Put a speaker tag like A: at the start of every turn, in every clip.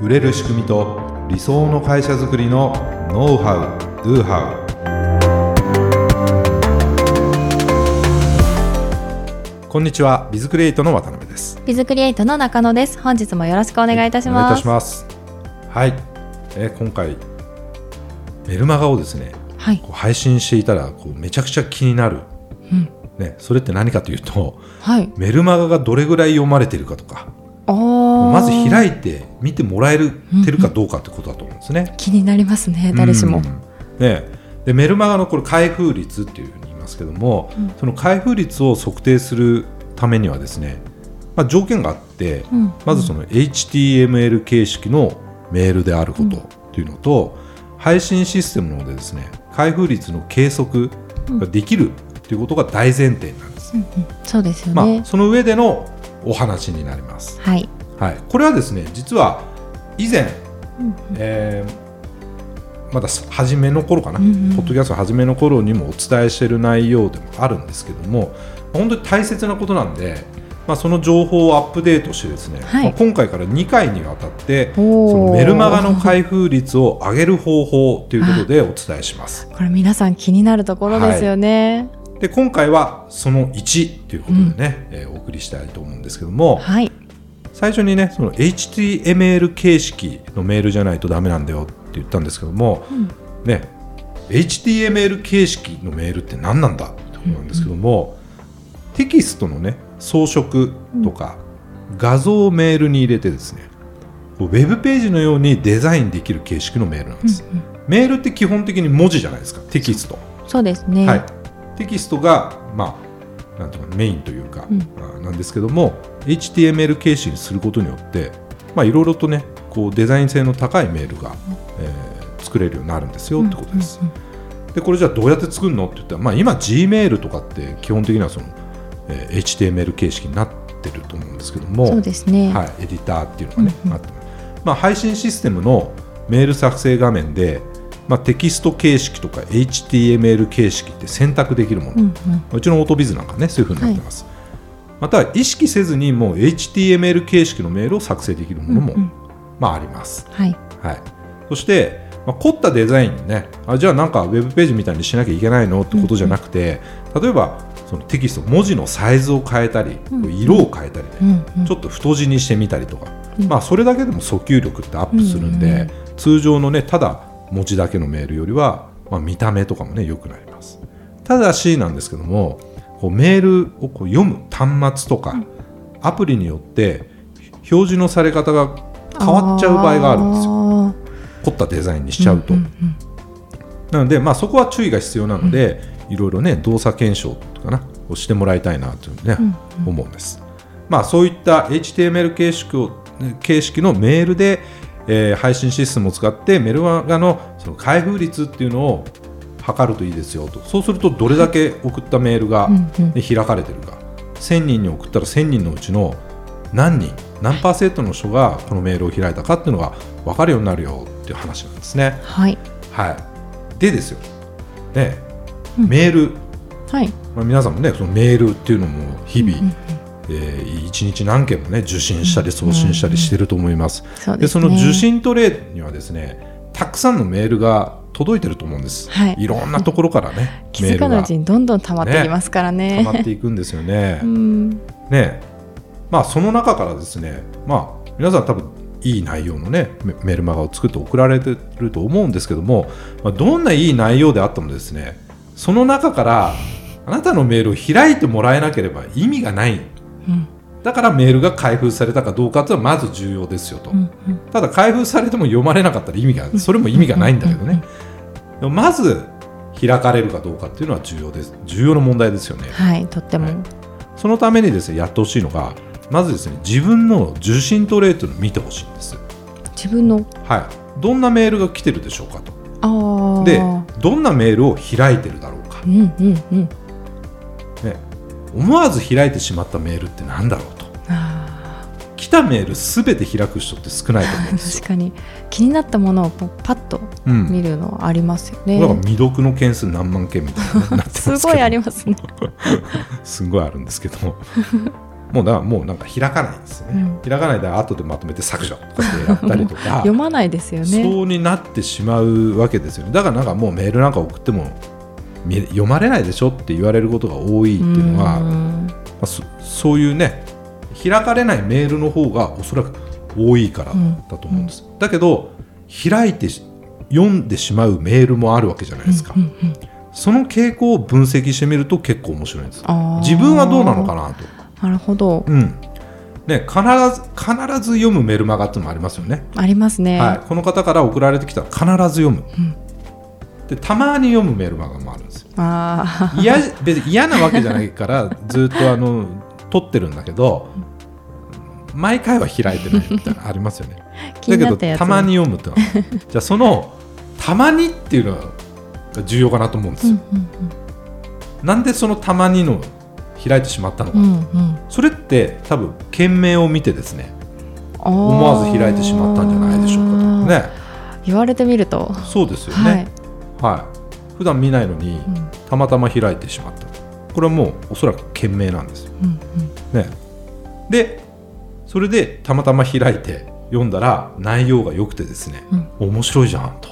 A: 売れる仕組みと理想の会社づくりのノウハウ・ドゥハウこんにちはビズクリエイトの渡辺です。
B: ビズクリエイトの中野です。本日もよろしくお願いいたし
A: お願いい
B: ます
A: たします。はい、えー今回メルマガをですね
B: はい。
A: こう配信していたらこうめちゃくちゃ気になる、
B: うん。
A: ね、それって何かというと
B: はい。
A: メルマガがどれぐらい読まれてるかとかまず開いて見てもらえるてるかどうかってことだと思うんですね。
B: 気になりますね誰しも。
A: うん。ね、でメルマガのこれ開封率っていうふうに言いますけども、
B: うん。
A: その開封率を測定するためにはですね、まあ、条件があって、
B: うん。
A: まずその HTML 形式のメールであることっていうのと、配信システムのでですね開封率の計測ができるっていうことが大前提なんです。
B: うんうん。そうですよ
A: ま
B: ね
A: あ、その上でのお話になります。
B: はい。
A: はい、これはですね実は以前、
B: うん
A: えーまだ初めの頃かな、
B: うんうん
A: ポッドキャスト初めの頃にもお伝えしている内容でもあるんですけども本当に大切なことなんで、まあ、その情報をアップデートしてですね、
B: はい。
A: まあ今回から2回にわたってそのメルマガの開封率を上げる方法ということでお伝えします。
B: これ皆さん気になるところですよね
A: で今回はその1ということでね、えーお送りしたいと思うんですけども、
B: はい。
A: 最初にねその HTML 形式のメールじゃないとダメなんだよって言ったんですけども、
B: うん。
A: ね HTML 形式のメールって何なんだってことなんですけども、テキストのね装飾とか、画像をメールに入れてですねウェブページのようにデザインできる形式のメールなんです、
B: うんうん。
A: メールって基本的に文字じゃないですかテキスト、
B: そうですね。
A: はい、テキストが、まあ、なんていうかメインというか、
B: うん。
A: あなんですけども HTML 形式にすることによってまあいろいろとねこうデザイン性の高いメールが、えー作れるようになるんですよってことです。でこれじゃあどうやって作るのって言ったら、まあ、今 Gmail とかって基本的にはその、えー HTML 形式になってると思うんですけども
B: そうですね。
A: はい、エディターっていうのがね、
B: うんうん。
A: あってまあ、配信システムのメール作成画面で、まあ、テキスト形式とか HTML 形式って選択できるもの、
B: うんうん。
A: うちのオートビズなんかねそういうふうになってます、または意識せずにもう HTML 形式のメールを作成できるものも、
B: うんうん。
A: まあ、あります、
B: はい。
A: はい、そして、まあ、凝ったデザインねあじゃあなんかウェブページみたいにしなきゃいけないのってことじゃなくて、例えばそのテキスト文字のサイズを変えたり、
B: うん。
A: 色を変えたりね、
B: うんうん。
A: ちょっと太字にしてみたりとか、
B: うん。
A: まあ、それだけでも訴求力ってアップするんで、
B: うんうん。
A: 通常のねただ文字だけのメールよりは、まあ、見た目とかもね良くなります。ただしなんですけどもこうメールをこう読む端末とか、アプリによって表示のされ方が変わっちゃう場合があるんですよ。
B: よ
A: 凝ったデザインにしちゃうと、
B: んん
A: なので、まあ、そこは注意が必要なので、いろいろね動作検証とかなをしてもらいたいなというふうにね、
B: うん
A: 思うんです。まあ、そういった HTML 形式を形式のメールで、えー配信システムを使ってメルマガのその開封率っていうのを測るといいですよと。そうするとどれだけ送ったメールが、開かれてるか。1000人に送ったら1000人のうちの何人何パーセントの人がこのメールを開いたかっていうのが分かるようになるよっていう話なんですね。
B: はい。
A: はい、でですよ、ね。
B: うん。
A: メール、
B: はい。
A: まあ、皆さんもねそのメールっていうのも日々、
B: うんうん
A: えー一日何件もね受信したり送信したりしてると思います。
B: そうで
A: その受信トレイにはですねたくさんのメールが届いてると思うんです。
B: はい。
A: ろんなところからね
B: 気づかないうちにどんどん溜まってきますからね
A: 溜まっていくんですよね。
B: うん。
A: ね。まあその中からですねまあ皆さん多分いい内容のねメメルマガを作って送られてると思うんですけども、まあ、どんないい内容であってもですねその中からあなたのメールを開いてもらえなければ意味がない。
B: うん
A: だからメールが開封されたかどうかっていうのはまず重要ですよと、
B: うんうん。
A: ただ開封されても読まれなかったら意味がそれも意味がないんだけどね。でもまず開かれるかどうかっていうのは重要です。重要な問題ですよね。
B: はいとっても、
A: はい。そのためにですねやってほしいのがまずですね自分の受信トレートを見てほしいんです。
B: 自分の？
A: はい。どんなメールが来てるでしょうかと。でどんなメールを開いてるだろうか、
B: うんうんうん。
A: ね、思わず開いてしまったメールってなんだろうと。
B: あ
A: 来たメールすべて開く人って少ないと思うんですよ。
B: 確かに。気になったものをパッと
A: うん、
B: 見るのはありますよね、
A: だから未読の件数何万件みたいになってます
B: すごいありますね。
A: すごいあるんですけども。うだからもうなんか開かないんですよね、
B: うん。
A: 開かないで後でまとめて削除とかやったりとか。
B: 読まないですよね。
A: そうになってしまうわけですよね。だからなんかもうメールなんか送っても見読まれないでしょって言われることが多いっていうのは、ま
B: ん。
A: あ、そそういうね開かれないメールの方がおそらく多いからだと思うんです、だけど開いてし読んでしまうメールもあるわけじゃないですか、
B: うんうん
A: その傾向を分析してみると結構面白いんです。自分はどうなのかなと。
B: なるほど。
A: うん。ね、必ず必ず読むメルマガっていうのもありますよね、
B: ありますね。
A: はい、この方から送られてきたら必ず読む、
B: うん
A: でたまに読むメルマガもあるんですよ。
B: あ
A: 嫌別に嫌なわけじゃないから ずっとあの取ってるんだけど毎回は開いてないみたいなのありますよね。だけどたまに読むってのは。じゃあそのたまにっていうのが重要かなと思うんですよ、
B: うんうん
A: なんでそのたまにの開いてしまったのか、
B: うんうん。うん
A: それって多分件名を見てですね思わず開いてしまったんじゃないでしょうか。とね。
B: 言われてみると、
A: そうですよ
B: はい。
A: ね、はい。普段見ないのに
B: うん。
A: たまたま開いてしまった。これはもうおそらく件名なんですよ、
B: うん
A: ね、でそれでたまたま開いて読んだら内容が良くてですね、面白いじゃんと、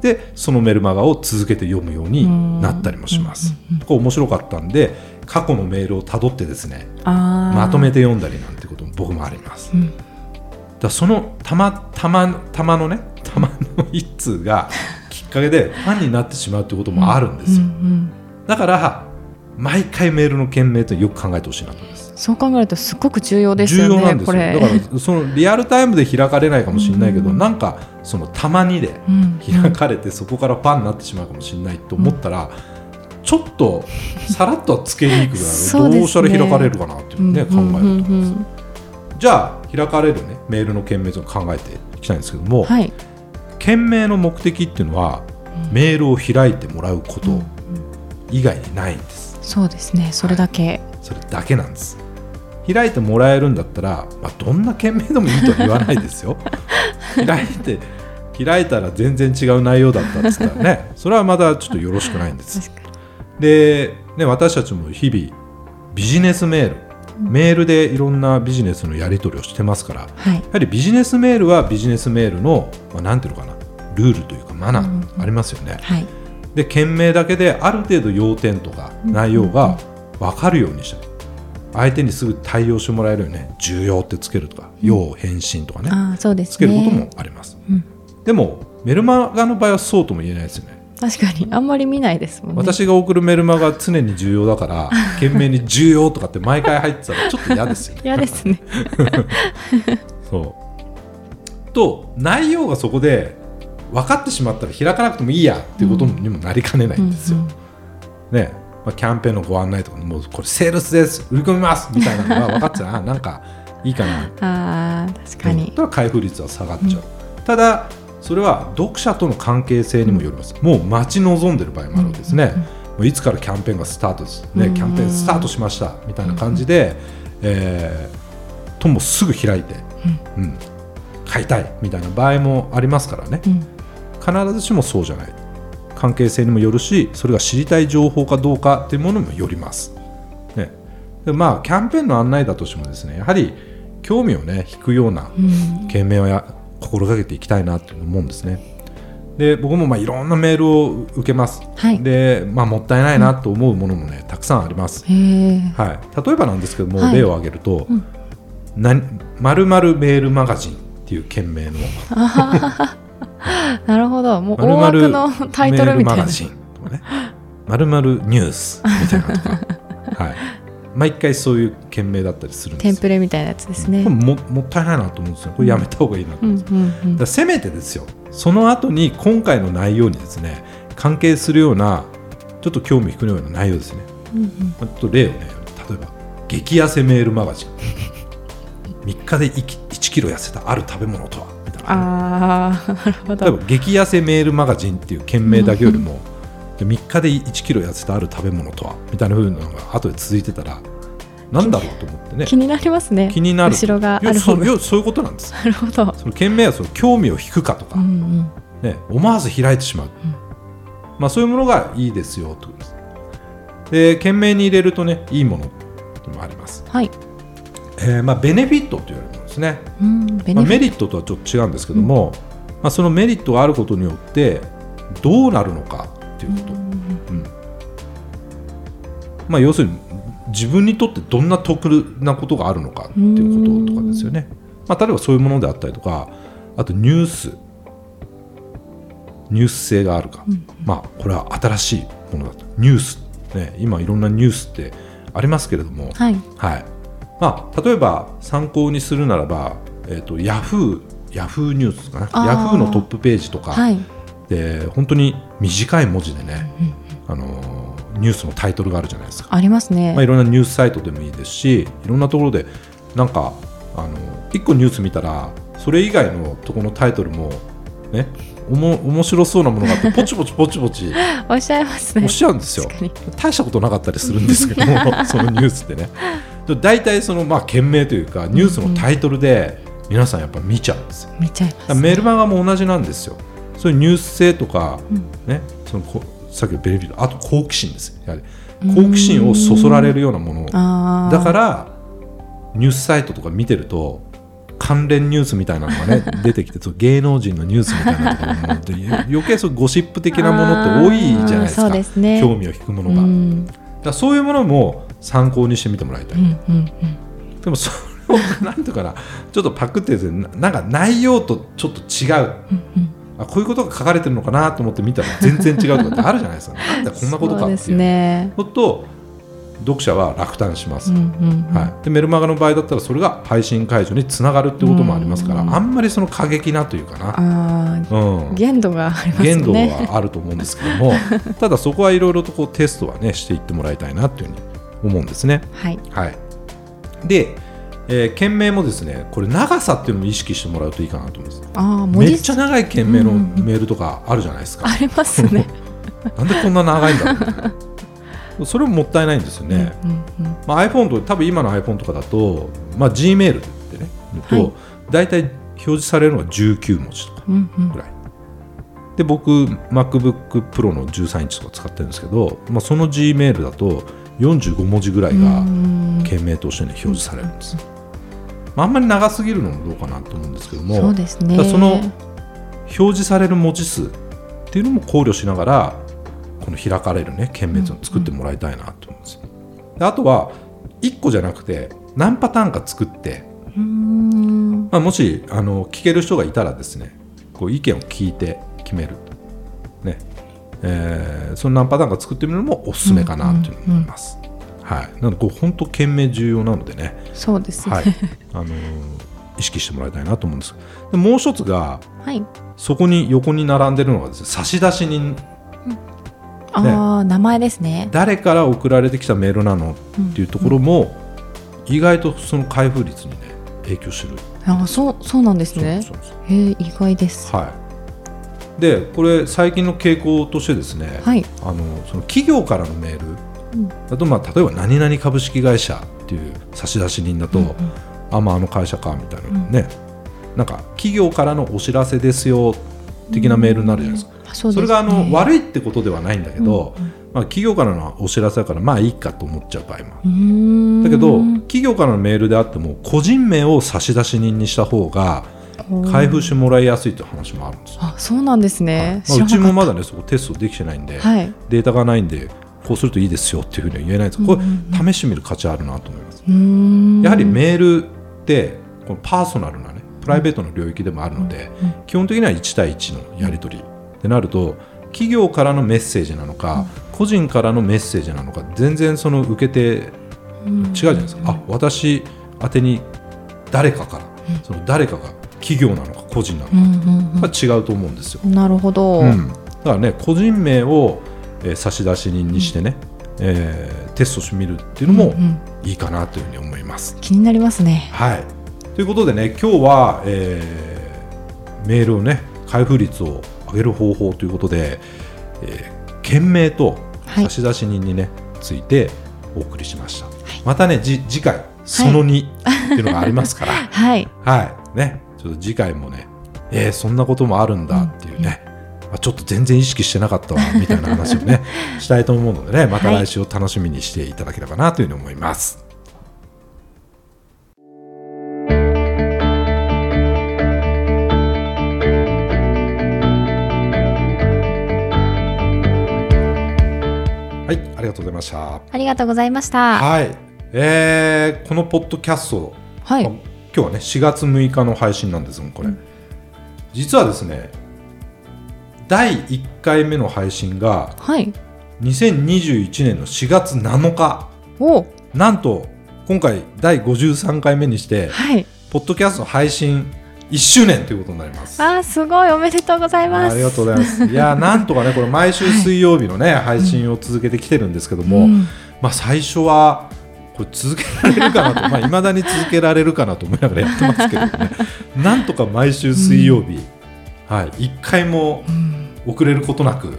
A: でそのメルマガを続けて読むようになったりもします、これ面白かったんで過去のメールをたどってですねまとめて読んだりなんてことも僕もあります、
B: うん。
A: だそのたまたまたまのねたまの一通がき っかけでファンになってしまうってこともあるんですよ、
B: うんうん。
A: だから毎回メールの件名ってよく考えてほしいなと思います。
B: そう考えるとすごく重要ですよね。
A: 重要なんです。よ。だからそのリアルタイムで開かれないかもしれないけど、
B: うん。
A: なんかそのたまにで
B: うん。
A: 開かれてそこからファンになってしまうかもしれないと思ったら、ちょっとさらっとはつけにくくなる、
B: ね。
A: どうしたら開かれるかなっていうね、
B: うんうんうんうん。
A: 考えると思います。じゃあ開かれるねメールの件名を考えていきたいんですけども、
B: はい。
A: 件名の目的っていうのは、メールを開いてもらうこと以外にないんです、
B: そうですね。それだけ。
A: それだけなんです。開いてもらえるんだったら、まあ、どんな件名でもいいとは言わないですよ。開いて開いたら全然違う内容だったっつったらね。それはまだちょっとよろしくないんです。で、ね、私たちも日々ビジネスメールメールでいろんなビジネスのやり取りをしてますからや
B: はい。
A: はりビジネスメールはビジネスメールの、まあ、なんていうのかなルールというかマナーありますよね、
B: はい。
A: で件名だけである程度要点とか内容が分かるようにしたい。相手にすぐ対応してもらえるようにね重要ってつけるとか要返信とかね
B: ああ、そうですね。
A: つけることもあります、
B: うん。
A: でもメルマガの場合はそうとも言えないですよね
B: 確かに。あんまり見ないですもんね。
A: 私が送るメルマガが常に重要だから 件名に重要とかって毎回入ってたらちょっと嫌ですよ。ね
B: 嫌ですね。
A: そう。と内容がそこで分かってしまったら開かなくてもいいやっていうことにもなりかねないんですよ、
B: うんうん
A: ね。まあ、キャンペーンのご案内とかもうこれセールスです売り込みますみたいなのが分かってたらあなんかいいかな。
B: ああ、確かに。
A: うん。だ。から開封率は下がっちゃう、ただそれは読者との関係性にもよります、もう待ち望んでる場合もあるわけですね、もういつからキャンペーンがスタートです、ね。
B: うん
A: キャンペーンスタートしましたみたいな感じで、えーともうすぐ開いて、うん。買いたいみたいな場合もありますからね、
B: うん。
A: 必ずしもそうじゃない。関係性にもよるしそれが知りたい情報かどうかっていうものにもよります、ね、でまあキャンペーンの案内だとしてもですねやはり興味をね引くような
B: うん。
A: 件名をや心がけていきたいなと思うんですね。で僕もまあいろんなメールを受けます、
B: はい。
A: で、まあ、もったいないなと思うものもねたくさんあります。はい、例えばなんですけども、
B: はい。
A: 例を挙げると
B: うん「
A: なまるメールマガジン」っていう件名の
B: なるほど。もう
A: 〇
B: 大
A: 〇
B: 枠のタイトルみたいな。
A: まるまるニュースみたいなのとか、はい、毎回そういう件名だったりするんですよ。
B: テンプレみたいなやつですね。
A: ももったいないなと思うんですよ。これやめた方がいいなと
B: うん
A: 思うんです。
B: うんうん
A: せめてですよ、その後に今回の内容にですね、関係するような、ちょっと興味引くような内容ですね。
B: うんうん
A: ちょっと例をね、例えば、激痩せメールマガジン。3日で1キロ痩せたある食べ物とはみたいなね、
B: ああ、なるほど。
A: 例えば激痩せメールマガジンっていう件名だけよりも、3日で1キロ痩せたある食べ物とはみたいな風なのが後で続いてたらなんだろうと思ってね。
B: 気になりますね。
A: 気になる。
B: 後ろがある方。が。
A: そういういうことなんです
B: なるほど。
A: その件名はその興味を引くかとか、
B: うんうん。
A: ね、思わず開いてしまう、まあ、そういうものがいいですよとです。で件名に入れるとねいいものもあります。
B: はい。
A: えーまあ、ベネフィットと言われるものですね、
B: うんベ
A: まあ、メリットとはちょっと違うんですけども、まあ、そのメリットがあることによってどうなるのかっていうこと、うん。まあ、要するに自分にとってどんな得なことがあるのかっていうこととかですよね、まあ、例えばそういうものであったりとかあとニュース。ニュース性があるか、まあこれは新しいものだと。ニュース、ね、今いろんなニュースってありますけれども、
B: はい。
A: はい。まあ、例えば参考にするならば、えー、とヤフーヤフーニュースかな。ヤフーのトップページとか、
B: はい
A: で本当に短い文字でね、あのーニュースのタイトルがあるじゃないですか、
B: ありますね、
A: まあ、いろんなニュースサイトでもいいですしいろんなところでなんかあの1個ニュース見たらそれ以外のところのタイトルもねおも面白そうなものがあって ポチポチポチポチ
B: おっしゃいますね。
A: 押しちゃうんですよ。大したことなかったりするんですけども そのニュースってね。で大体そのまあ件名というかニュースのタイトルで皆さんやっぱ見ちゃうんですよ。
B: 見ちゃいます、
A: メルマガも同じなんですよそういうニュース性とか、
B: うん。
A: ねそのこさっきのベネフィットあと好奇心ですよ。やはり好奇心をそそられるようなもの。だからニュースサイトとか見てると関連ニュースみたいなのがね 出てきて芸能人のニュースみたいなところもで余計そうゴシップ的なものって多いじゃないですか。
B: ね。
A: 興味を引くもの
B: う
A: が、だ
B: ん
A: からそういうものも参考にしてみてもらいたい、
B: うんうん。
A: でもそれをなんていうかなちょっとパクってですねななんか内容とちょっと違う。
B: うんうん
A: あこういうことが書かれてるのかなと思って見たら全然違うとかってあるじゃないですか。なんでこんなことかっていう。
B: ね。
A: のと読者は落胆します、
B: うんうんうん。
A: はい、でメルマガの場合だったらそれが配信解除につながるってこともありますから、
B: うん。
A: あんまりその過激なというかな、うん、
B: 限度があります
A: 限度はあると思うんですけども ただそこはいろいろとこうテストはねしていってもらいたいなというふうに思うんですね。
B: はい。
A: はい、で、えー件名もですねこれ長さっていうのも意識してもらうといいかなと思います。めっちゃ長い件名の
B: うんうんうん
A: メールとかあるじゃないですか。
B: ありますね
A: なんでこんな長いんだろう それももったいないんですよね。
B: うんうん
A: まあ、iPhone と多分今の iPhone とかだと、まあ、Gmail ってねと、
B: はい
A: 大体表示されるのが19文字とか
B: うんうん
A: ぐらい。で僕 MacBook Pro の13インチとか使ってるんですけど、まあ、その Gmail だと45文字ぐらいが
B: うん
A: 件名として、ね、表示されるんです、まあ、あんまり長すぎるのもどうかなと思うんですけども
B: そうですね。
A: その表示される文字数っていうのも考慮しながらこの開かれるね件名を作ってもらいたいなと思うんです、であとは1個じゃなくて何パターンか作って、まあ、もしあの聞ける人がいたらですねこう意見を聞いて決める、ね。えーその何パターンか作ってみるのもおすすめかなと思います、はい、なのでこう本当件名重要なのでね。
B: そうですね。
A: はい。あのー意識してもらいたいなと思うんです。でもう一つが
B: はい。
A: そこに横に並んでるのがですね差出人。
B: ああ名前ですね。
A: 誰から送られてきたメールなの？っていうところも、意外とその開封率にね影響してる。
B: ああそうそうなんですね。へえ意外です。
A: はい。でこれ最近の傾向としてですね、
B: はい。
A: あのその企業からのメール
B: うん
A: だと、まあ、例えば何々株式会社っていう差出人だと、
B: うんうん。
A: あまああの会社かみたいなね、なんか企業からのお知らせですよ的なメールになるじゃないですか、
B: あそうですね。
A: それがあの悪いってことではないんだけど、
B: うんうん。
A: まあ、企業からのお知らせだからまあいいかと思っちゃう場合もだけど企業からのメールであっても個人名を差出人にした方が開封してもらいやすいという話もあるんですよ、
B: あそうなんです
A: はい。
B: ね、
A: まあ、うちもま
B: だ
A: だねそこテストできてないんで、
B: はい。
A: データがないんでこうするといいですよっていうふうには言えないんですこれ試してみる価値あるなと思います、やはりメールってこのパーソナルなねプライベートの領域でもあるので、
B: うん
A: 基本的には1対1のやり取りってなると企業からのメッセージなのか、個人からのメッセージなのか全然その受け手違うじゃないですか、あ私宛てに誰かから、その誰かが企業なのか個人なのか、
B: うんうん
A: が違うと思うんですよ、
B: うんなるほど、
A: うん。だからね個人名を、えー差出人にしてね、えーテストしてみるっていうのも
B: うんうん。
A: いいかなというふうに思います。
B: 気になりますね。
A: はい、ということでね今日は、えーメールをね開封率を上げる方法ということで、えー件名と
B: はい。
A: 差出人にね、ついてお送りしました、またねじ次回その2っていうのがありますから。
B: はい。
A: はい。ね。ちょっと次回もねえーそんなこともあるんだっていうね、まあ、ちょっと全然意識してなかったわみたいな話をね したいと思うのでねまた来週を楽しみにしていただければなというふうに思います。はいはい、ありがとうございました。
B: ありがとうございました。
A: はい、えー、このポッドキャスト、
B: はい、
A: 今日はね4月6日の配信なんですもんこれ、
B: うん、
A: 実はですね第1回目の配信が
B: はい。
A: 2021年の4月7日
B: お
A: なんと今回第53回目にして
B: はい。
A: ポッドキャスト配信1周年ということになります。
B: あー、すごい。おめでとうございます。
A: ありがとうございます。いやなんとかねこれ毎週水曜日のね、配信を続けてきてるんですけども、
B: うん
A: まあ最初はこれ続けられるかなとまあ未だに続けられるかなと思いながらやってますけどねなんとか毎週水曜日、はい一回も
B: うん
A: 遅れることなく。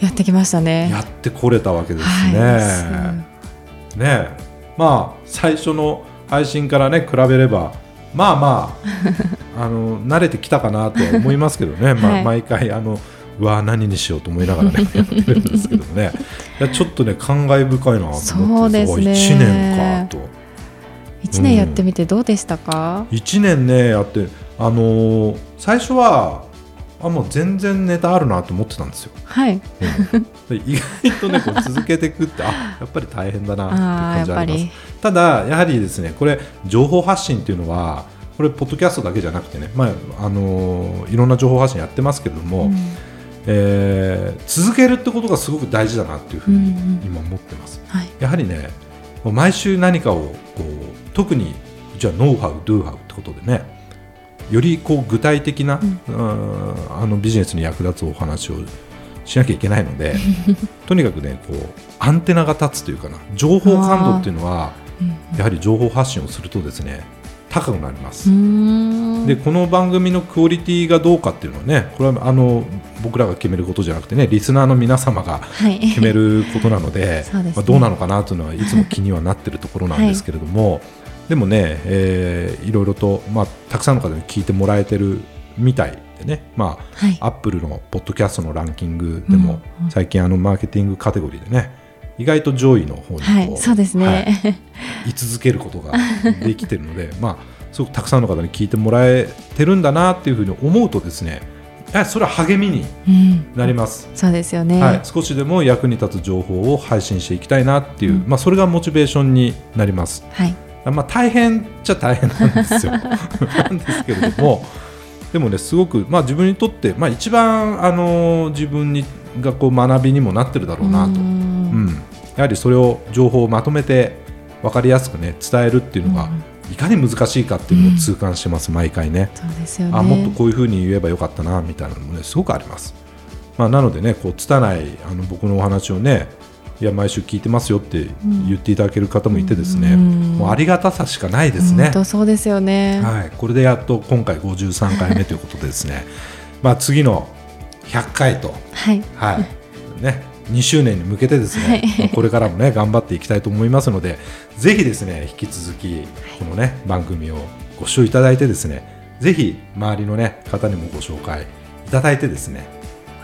B: やってきましたね。
A: やってこれたわけですね。
B: はい。
A: ねまあ最初の配信からね比べればまあまあ あの慣れてきたかなとは思いますけどね、まあ、
B: はい。
A: 毎回あのうわ何にしようと思いながらね やってるんですけどね。いやちょっとね感慨深いなと思って
B: そうですね。
A: 1年かと。
B: 一年やってみてどうでしたか
A: ？1年ねやってあのー最初はあもう全然ネタあるなと思ってたんですよ。
B: はい。
A: で意外とねこう 続けていくってあやっぱり大変だなっていう感じあります
B: り。
A: ただやはりですねこれ情報発信っていうのはこれポッドキャストだけじゃなくてね、まああのーいろんな情報発信やってますけれども、
B: うん
A: えー続けるってことがすごく大事だなっていうふうに
B: うんうん
A: 今思ってます。
B: はい。
A: やはりね毎週何かをこう特にじゃあノウハウドゥハウってことでねよりこう具体的な、
B: うん。
A: うんあのビジネスに役立つお話をしなきゃいけないので とにかくねこうアンテナが立つというかな情報感度っていうのは
B: うん
A: やはり情報発信をするとですね高くなります。でこの番組のクオリティがどうかっていうのはねこれはあの僕らが決めることじゃなくてねリスナーの皆様が
B: はい。
A: 決めることなので
B: ですね。
A: まあ、どうなのかなというのはいつも気にはなってるところなんですけれども、でもね、えーいろいろと、まあ、たくさんの方に聞いてもらえてるみたいでね、ま
B: はい
A: あ、アップルのポッドキャストのランキングでも、
B: うんうん
A: 最近あのマーケティングカテゴリーでね意外と上位の方にこう、
B: はい。そうです
A: はい
B: ね。
A: 居続けることができてるので、まあ、すごくたくさんの方に聞いてもらえてるんだなっていうふうに思うとですねそれは励みに
B: うん。
A: なります。
B: そうですよね。
A: はい、少しでも役に立つ情報を配信していきたいなっていう、
B: うん
A: まあ、それがモチベーションになります。
B: はい。
A: まあ、大変っちゃ大変なんですよ。なんですけれどもでもねすごく、まあ、自分にとって、まあ、一番、あの自分にがこう学びにもなってるだろうなと、
B: う
A: うんんやはりそれを情報をまとめて分かりやすくね伝えるっていうのが、
B: うん
A: いかに難しいかっていうのを痛感してます、毎回ね。
B: そうですよね。
A: あもっとこういうふうに言えばよかったなみたいなのもねすごくあります。まあ、なのでねこう拙いあの僕のお話をねいや毎週聞いてますよって言っていただける方もいてですね、
B: うん。
A: もうありがたさしかないですね。
B: そうですよね。
A: はい、これでやっと今回53回目ということでですね。まあ次の100回と、
B: はい。
A: はい。ね、2周年に向けてですね、
B: はい。
A: まあこれからもね頑張っていきたいと思いますのでぜひですね引き続きこのね番組をご視聴いただいてですねぜひ周りのね方にもご紹介いただいてですね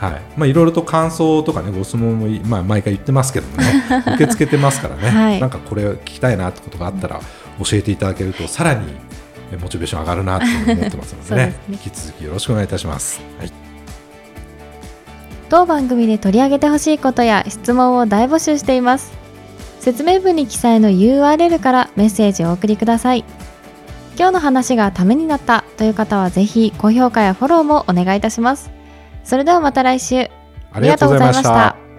A: はい。まあ、いろいろと感想とかねご質問もい、まあ、毎回言ってますけどもね 受け付けてますからね、
B: はい。
A: なんかこれ聞きたいなってことがあったら教えていただけるとさらにえモチベーション上がるなっていうふうに思ってますのでね。
B: ね。
A: 引き続きよろしくお願いいたします。はい。
B: 当番組で取り上げてほしいことや質問を大募集しています。説明文に記載の URL からメッセージをお送りください。今日の話がためになったという方はぜひ高評価やフォローもお願いいたしますそれではまた来週
A: ありがとうございました。